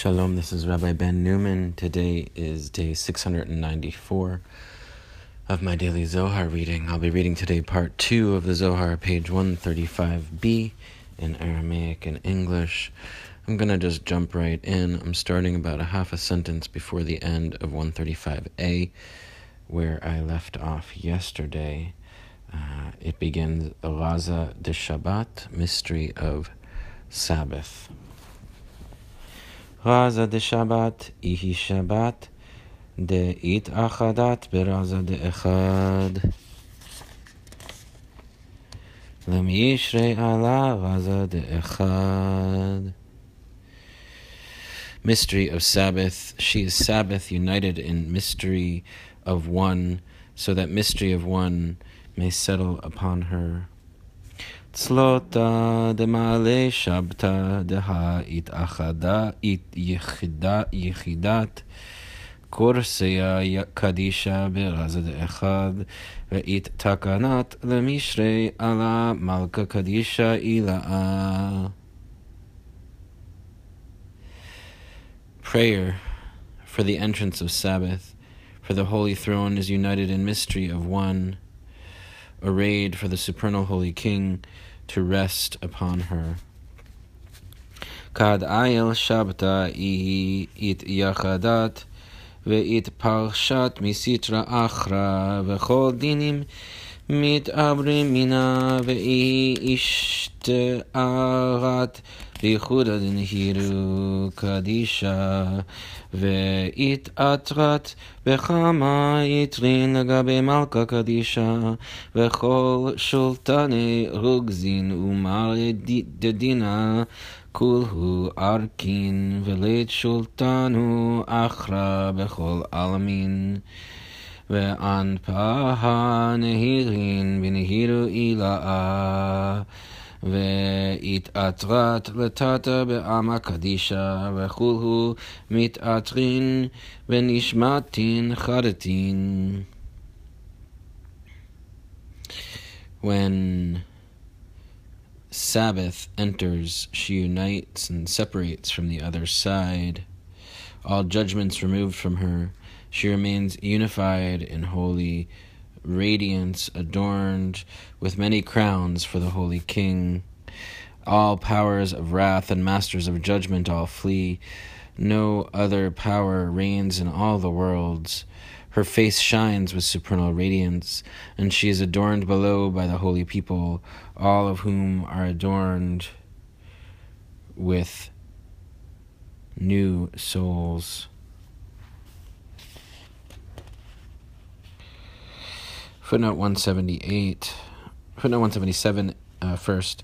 Shalom, this is Rabbi Ben Newman. Today is day 694 of my daily Zohar reading. I'll be reading today part 2 of the Zohar, page 135b in Aramaic and English. I'm going to just jump right in. I'm starting about a half a sentence before the end of 135a, where I left off yesterday. Uh, it begins Raza de Shabbat, mystery of Sabbath. Raza de Shabbat, Ihi Shabbat, de It Achadat, Beraza de Echad. Lem Yishrei Allah, Raza de Echad. Mystery of Sabbath. She is Sabbath united in mystery of one, so that mystery of one may settle upon her. צלוטה דמעלה שבתא דהה התאחדה יחידת קורסיה קדישה ברזה דאחד ואת תקנת למשרי עלה מלכה קדישה אילאה. Prayer for the entrance of Sabbath, for the holy throne is united in mystery of one arrayed for the supernal holy king to rest upon her. Kad ayel shabta it yachadat ve'it parshat misitra achra ve'chol dinim מתעברים מינה והיא השתערת בייחוד הדנהירו קדישה. והתעטרת בכמה יתרין לגבי מלכה קדישה. וכל שולטני רוגזין ומר דדינה כולהו ארקין ולית שולטנו אחרא בכל עלמין ואנפאה נהירין בנהירו אילאה והתעטרת לטאטה בעמא קדישה וכולהו מתעטרין ונשמטין חרטין. When Sabbath enters, she unites and separates from the other side. All judgments removed from her, she remains unified in holy radiance, adorned with many crowns for the holy king. All powers of wrath and masters of judgment all flee. No other power reigns in all the worlds. Her face shines with supernal radiance, and she is adorned below by the holy people, all of whom are adorned with new souls. Footnote 178, footnote 177 uh, first.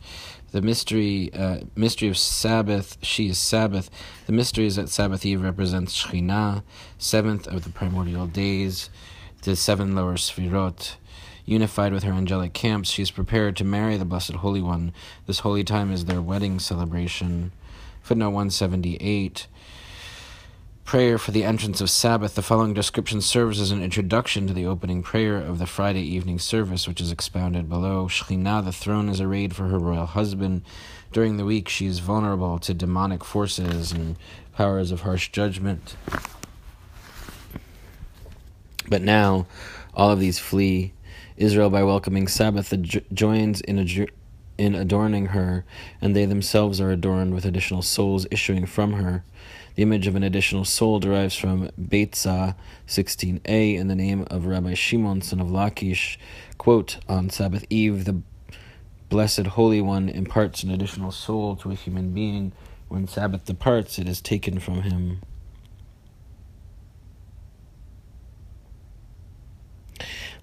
The mystery, uh, mystery of Sabbath, she is Sabbath. The mystery is that Sabbath Eve represents Shekhinah, seventh of the primordial days, the seven lower Sfirot. Unified with her angelic camps, she is prepared to marry the Blessed Holy One. This holy time is their wedding celebration. Footnote 178 prayer for the entrance of Sabbath, the following description serves as an introduction to the opening prayer of the Friday evening service, which is expounded below. Shekhinah, the throne, is arrayed for her royal husband. During the week, she is vulnerable to demonic forces and powers of harsh judgment. But now, all of these flee. Israel, by welcoming Sabbath, joins in a in adorning her, and they themselves are adorned with additional souls issuing from her. The image of an additional soul derives from Beitzah 16a in the name of Rabbi Shimon, son of Lachish. Quote, on Sabbath Eve, the Blessed Holy One imparts an additional soul to a human being. When Sabbath departs, it is taken from him.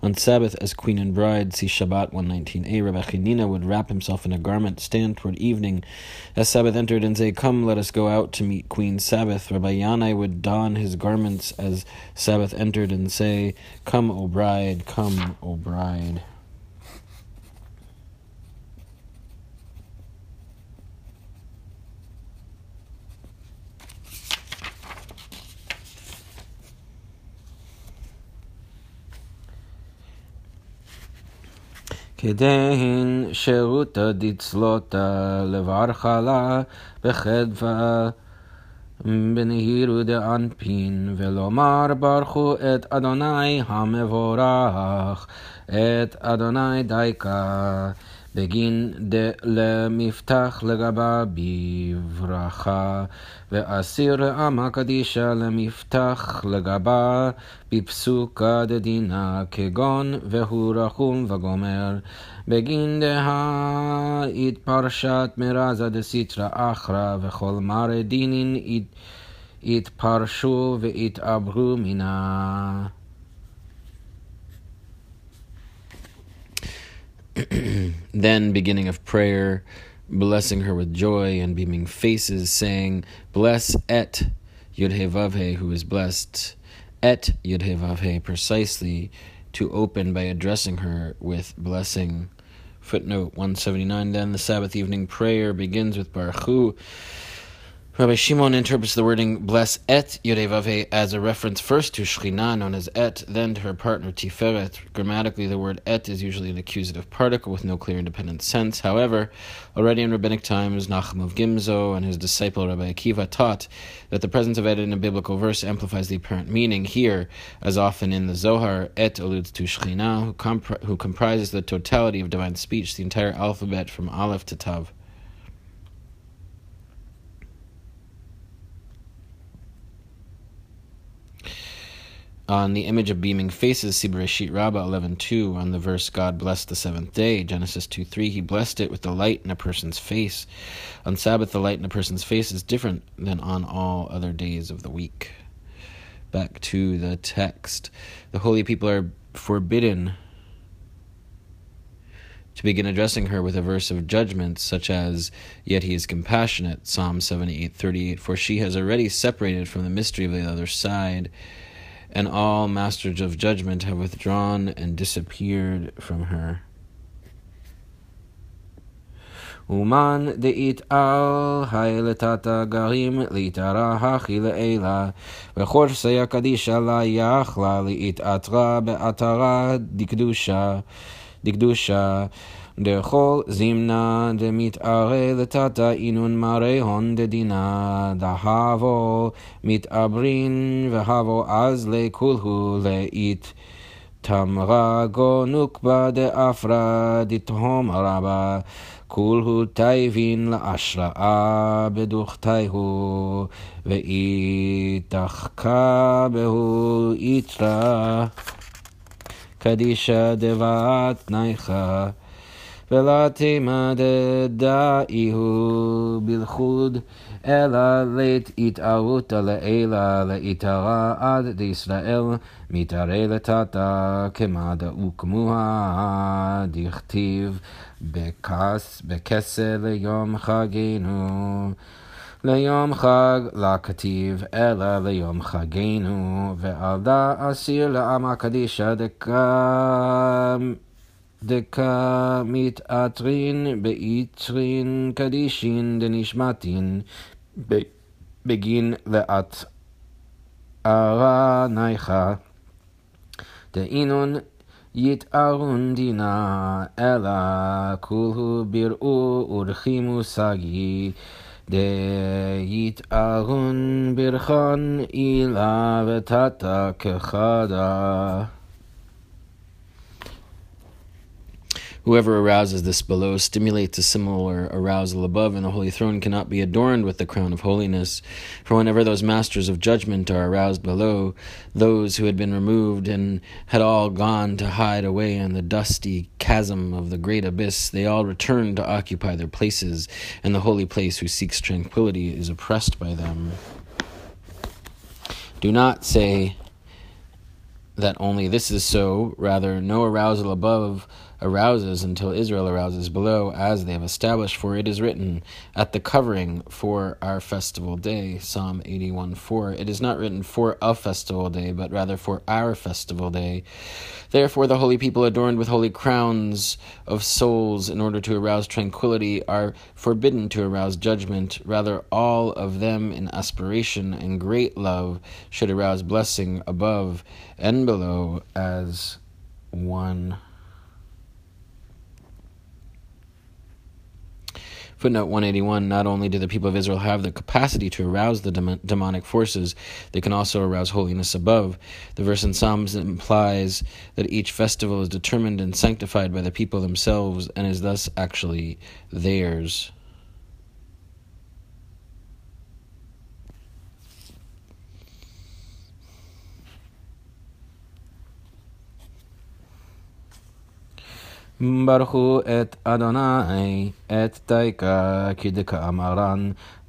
On Sabbath, as queen and bride, see Shabbat 119a, Rabbi Chanina would wrap himself in a garment, stand toward evening. As Sabbath entered and say, Come, let us go out to meet Queen Sabbath. Rabbi Yanai would don his garments as Sabbath entered and say, Come, O bride, come, O bride. כדהן שירותא דצלותא לברכה לה בחדווה בנהירו דאנפין, ולומר ברכו את אדוני המבורך, את אדוני דייקה. בגין למפתח לגבה בברכה, ואסיר לעמה קדישה למפתח לגבה בפסוקה דדינה, כגון והוא רחום וגומר. בגין דהאית פרשת מרזה דסיטרא אחרא, וכל מרא דינין יתפרשו ויתעברו מנה. then, beginning of prayer, blessing her with joy and beaming faces, saying, Bless et Yudhevavhe, who is blessed, et Yudhevavhe, precisely to open by addressing her with blessing. Footnote 179 Then the Sabbath evening prayer begins with Baruch Rabbi Shimon interprets the wording bless et Yodevave as a reference first to Shechina, known as et, then to her partner Tiferet. Grammatically, the word et is usually an accusative particle with no clear independent sense. However, already in rabbinic times, Nachum of Gimzo and his disciple Rabbi Akiva taught that the presence of et in a biblical verse amplifies the apparent meaning. Here, as often in the Zohar, et alludes to Shechina, who, who comprises the totality of divine speech, the entire alphabet from Aleph to Tav. On the image of beaming faces, see Bereshit Rabbah 11.2, on the verse God blessed the seventh day, Genesis 2.3, he blessed it with the light in a person's face. On Sabbath, the light in a person's face is different than on all other days of the week. Back to the text. The holy people are forbidden to begin addressing her with a verse of judgment, such as, Yet he is compassionate, Psalm 78.38, for she has already separated from the mystery of the other side and all masters of judgment have withdrawn and disappeared from her. Uman al garim litara kadisha la yachla atra dikdusha dikdusha דכל זימנה דמתערה לטאטה אינון מראה הון דדינה. דהבו מתעברין והבו אז לכולהו לאית. תמרה גו נוקבה דאפרה דתהום רבה. כולהו טייבין להשראה בדוכתיהו. ואיתחכה בהו יתרה קדישה דבת נייכה ולא תמדדאיהו בלכוד, אלא לית התערותא לעילה להתערה עד דישראל, מתערה לטאטא כמדא וכמוה, דכתיב בכסה ליום חגנו. ליום חג לא כתיב, אלא ליום חגנו, ועל דא אסיר לעם הקדישא דקה מתעטרין באיטרין קדישין דנשמטין בגין לאת ערה נייכה דאינון יתארון דינה אלא כולו ביראו ורחימו סגי. דיתארון ברכן אילה ותתה כחדה Whoever arouses this below stimulates a similar arousal above, and the holy throne cannot be adorned with the crown of holiness. For whenever those masters of judgment are aroused below, those who had been removed and had all gone to hide away in the dusty chasm of the great abyss, they all return to occupy their places, and the holy place who seeks tranquility is oppressed by them. Do not say that only this is so, rather, no arousal above arouses until Israel arouses below, as they have established, for it is written, At the covering for our festival day, Psalm 81 4. It is not written for a festival day, but rather for our festival day. Therefore, the holy people adorned with holy crowns of souls in order to arouse tranquility are forbidden to arouse judgment. Rather, all of them in aspiration and great love should arouse blessing above and below as one. Footnote 181 Not only do the people of Israel have the capacity to arouse the demonic forces, they can also arouse holiness above. The verse in Psalms implies that each festival is determined and sanctified by the people themselves and is thus actually theirs. ברכו את אדוני, את דייקה, כי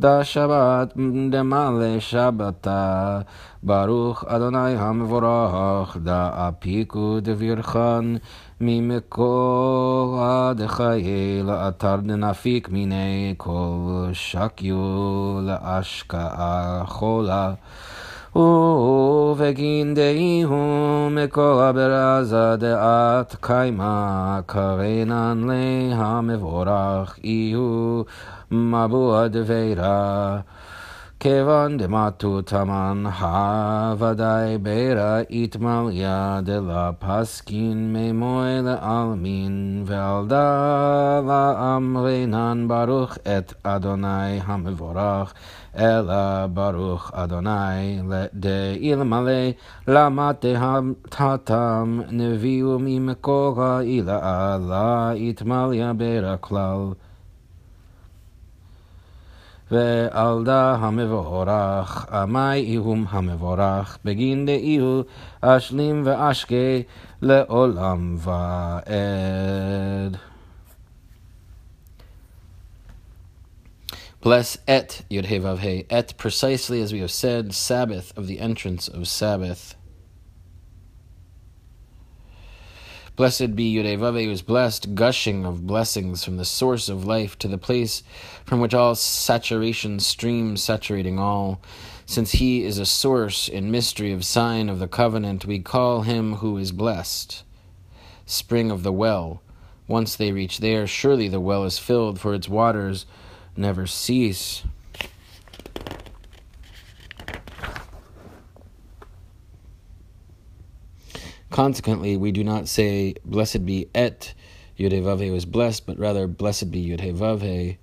דה שבת דמלא שבתה. ברוך אדוני המבורך, דה אפיקו דבירכן, ממקור דחיי לאתר דנפיק מיני כל שקיו להשקעה חולה. ובגין דהיהו מכל ברזה דעת קיימה קרנן להמבורך יהיו מבוע דבירה כיוון דמטו תמן הוודאי בירה יתמליה דלה פסקין ממוי לעלמין ועל דה לאמרינן ברוך את אדוני המבורך אלא ברוך אדוני דאלמלא למה תהתם נביאו ממקור העילה לה יתמליה בירה כלל ועל דה המבורך, עמי איהום המבורך, בגין דאיהו אשלים ואשקה לעולם ועד. Bless et Yud Vav He et precisely as we have said, Sabbath of the entrance of Sabbath. Blessed be Yudevave, who is blessed, gushing of blessings from the source of life to the place from which all saturation streams, saturating all. Since he is a source in mystery of sign of the covenant, we call him who is blessed. Spring of the well. Once they reach there, surely the well is filled, for its waters never cease. Consequently, we do not say, Blessed be et Yudhevavhe was blessed, but rather, Blessed be Yudhevavhe.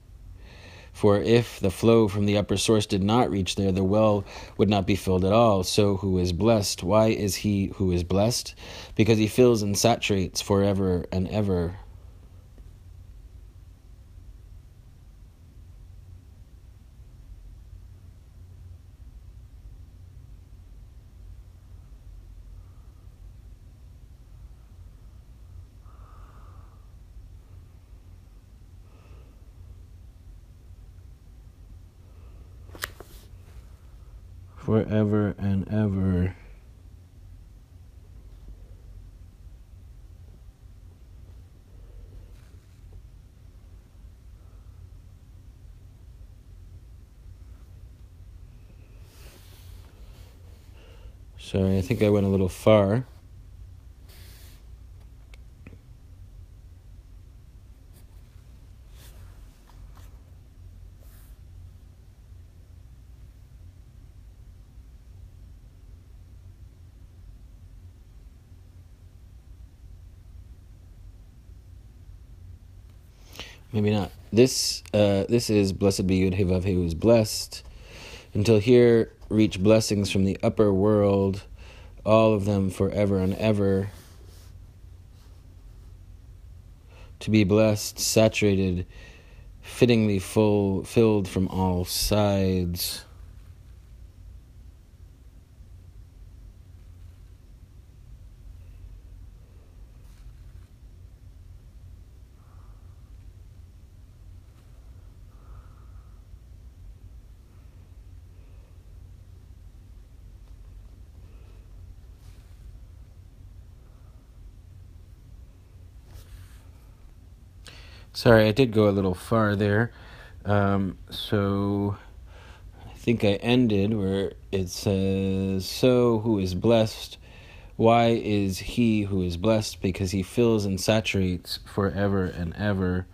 For if the flow from the upper source did not reach there, the well would not be filled at all. So, who is blessed? Why is he who is blessed? Because he fills and saturates forever and ever. Forever and ever. Sorry, I think I went a little far. maybe not. This uh, this is blessed be Yud Hevav He who is blessed. Until here reach blessings from the upper world, all of them forever and ever. To be blessed, saturated, fittingly full, filled from all sides. Sorry, I did go a little far there. Um, so I think I ended where it says, So who is blessed? Why is he who is blessed? Because he fills and saturates forever and ever.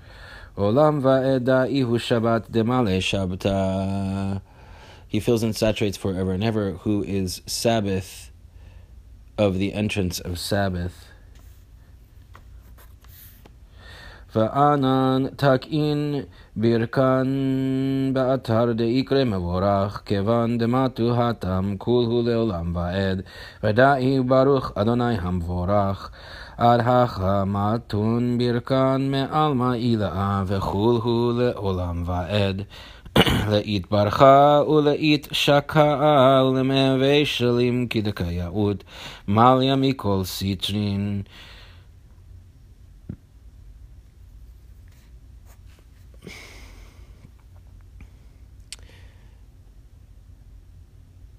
Olam va'eda ihu shabbat demale shabta. He fills and saturates forever and ever, who is Sabbath of the entrance of Sabbath. וענן תקין ברכן באתר דאיקרא מבורך, כיוון דמטו התם כולהו לעולם ועד, ודאי ברוך אדוני המבורך. עד החמתון ברכן מעלמא אילאה, וכולהו לעולם ועד. לאית ברכה ולאית שקעה ולמהווה שלים כדקייאות, מליה מכל סיטרין.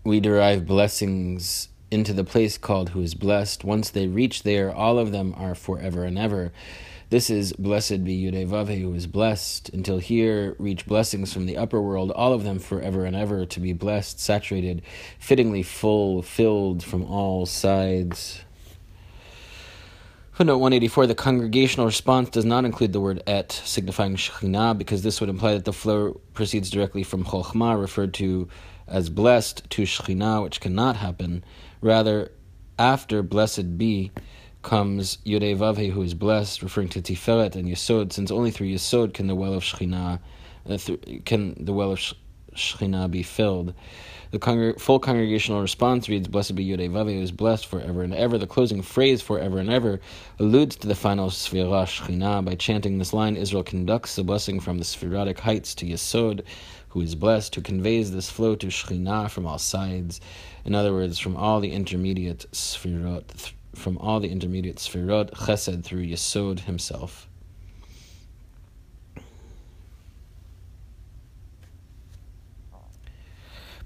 We derive blessings into the place called who is blessed. Once they reach there, all of them are forever and ever. This is blessed be Yudevave, who is blessed. Until here reach blessings from the upper world, all of them forever and ever, to be blessed, saturated, fittingly full, filled from all sides. Footnote 184 The congregational response does not include the word et, signifying Shekhinah, because this would imply that the flow proceeds directly from Chokhmah, referred to as blessed to Shekhinah, which cannot happen. Rather, after blessed be comes Yudei Vavhe, who is blessed, referring to Tiferet and Yesod, since only through Yesod can the well of Shekhinah, uh, th- can the well of Shekhinah be filled. The full congregational response reads, Blessed be Yudei Vavhe, who is blessed forever and ever. The closing phrase, forever and ever, alludes to the final Sfirah Shekhinah. By chanting this line, Israel conducts the blessing from the Sphiratic heights to Yesod, who is blessed, who conveys this flow to Shekhinah from all sides. In other words, from all the intermediate Sfirot, from all the intermediate Sfirot, Chesed through Yesod himself.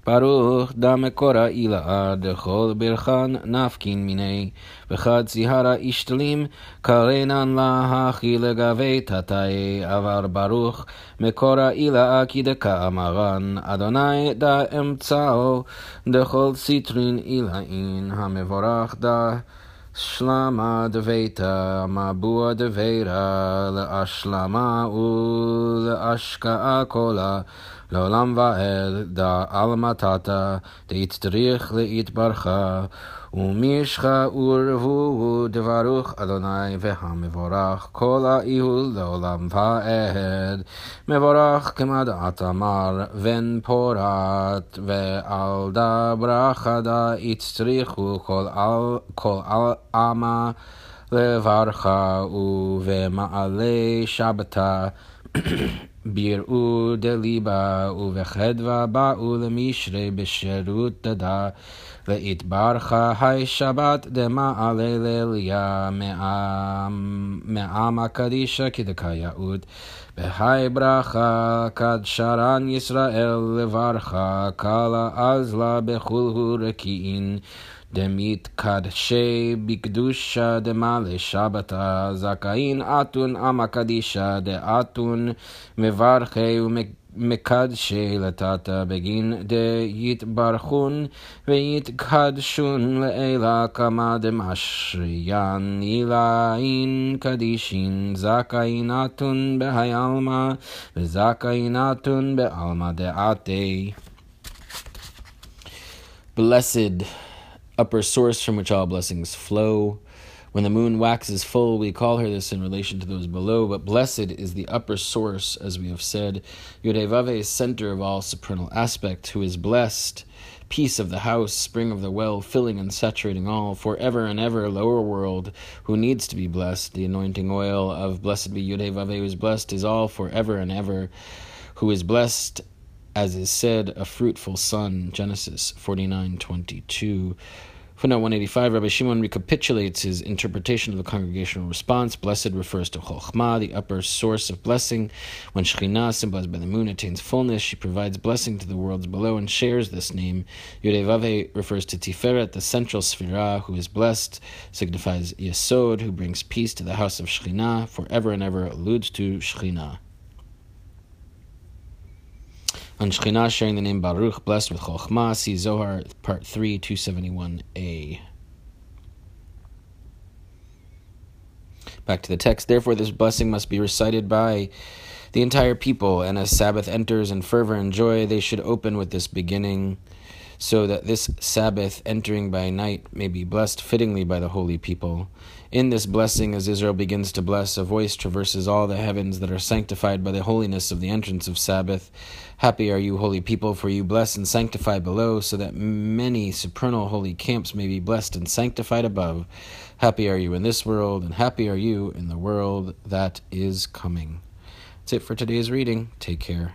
ברוך דמקורא אילאה דכל ברכן נפקין מיני, וחד ציהרא אישתלים, קרנן לה הכי לגבי תתאי, אבל ברוך מקורא אילאה כי דקאמרן, אדוני דא אמצאו, דכל סיטרין אילאין, המבורך דא שלמה דביתא, מבוע דבירא, להשלמה ולהשקעה כלה. לעולם ועד, דא עלמא תתא, דאיצטריך להתברכה, ומישכה ורבו דברוך אדוני והמבורך, כל האיהול לעולם ועד. מבורך כמדעת אמר, בן פורת, ועל דה ברכה דה הצטריכו כל עמה לברכה, ובמעלה שבתה. ביראו דליבה ובחדווה באו למישרי בשירות דדה והתברכה היי שבת דמעלה לליה מעם הקדישה כדקאיות והי ברכה קדשרן ישראל לברכה קלה אז לה בחולהו רקיעין דמית קדשי בקדושה דמלא שבתה זכאין אתון עמא קדישה דאתון מברכי ומקדשי לטאטה בגין דיתברכון ויתקדשון לאלה כמה דמשריין אילאין קדישין זכאין אתון בהי עלמא וזכאין אתון בעלמא דעתי. Blessed upper source from which all blessings flow. When the moon waxes full, we call her this in relation to those below, but blessed is the upper source, as we have said. Yodevave is center of all supernal aspect, who is blessed, peace of the house, spring of the well, filling and saturating all, forever and ever, lower world, who needs to be blessed. The anointing oil of blessed be Yodevave, who is blessed, is all forever and ever, who is blessed as is said, a fruitful son. Genesis 49 22. Footnote 185, Rabbi Shimon recapitulates his interpretation of the congregational response. Blessed refers to Chokhmah, the upper source of blessing. When Shekhinah, symbolized by the moon, attains fullness, she provides blessing to the worlds below and shares this name. Yudevave refers to Tiferet, the central Sphira, who is blessed, signifies Yesod, who brings peace to the house of Shekhinah, forever and ever alludes to Shekhinah on Shekhinah sharing the name Baruch, blessed with Chokhmah. See Zohar, part 3, 271a. Back to the text. Therefore, this blessing must be recited by the entire people, and as Sabbath enters in fervor and joy, they should open with this beginning. So that this Sabbath entering by night may be blessed fittingly by the holy people. In this blessing, as Israel begins to bless, a voice traverses all the heavens that are sanctified by the holiness of the entrance of Sabbath. Happy are you, holy people, for you bless and sanctify below, so that many supernal holy camps may be blessed and sanctified above. Happy are you in this world, and happy are you in the world that is coming. That's it for today's reading. Take care.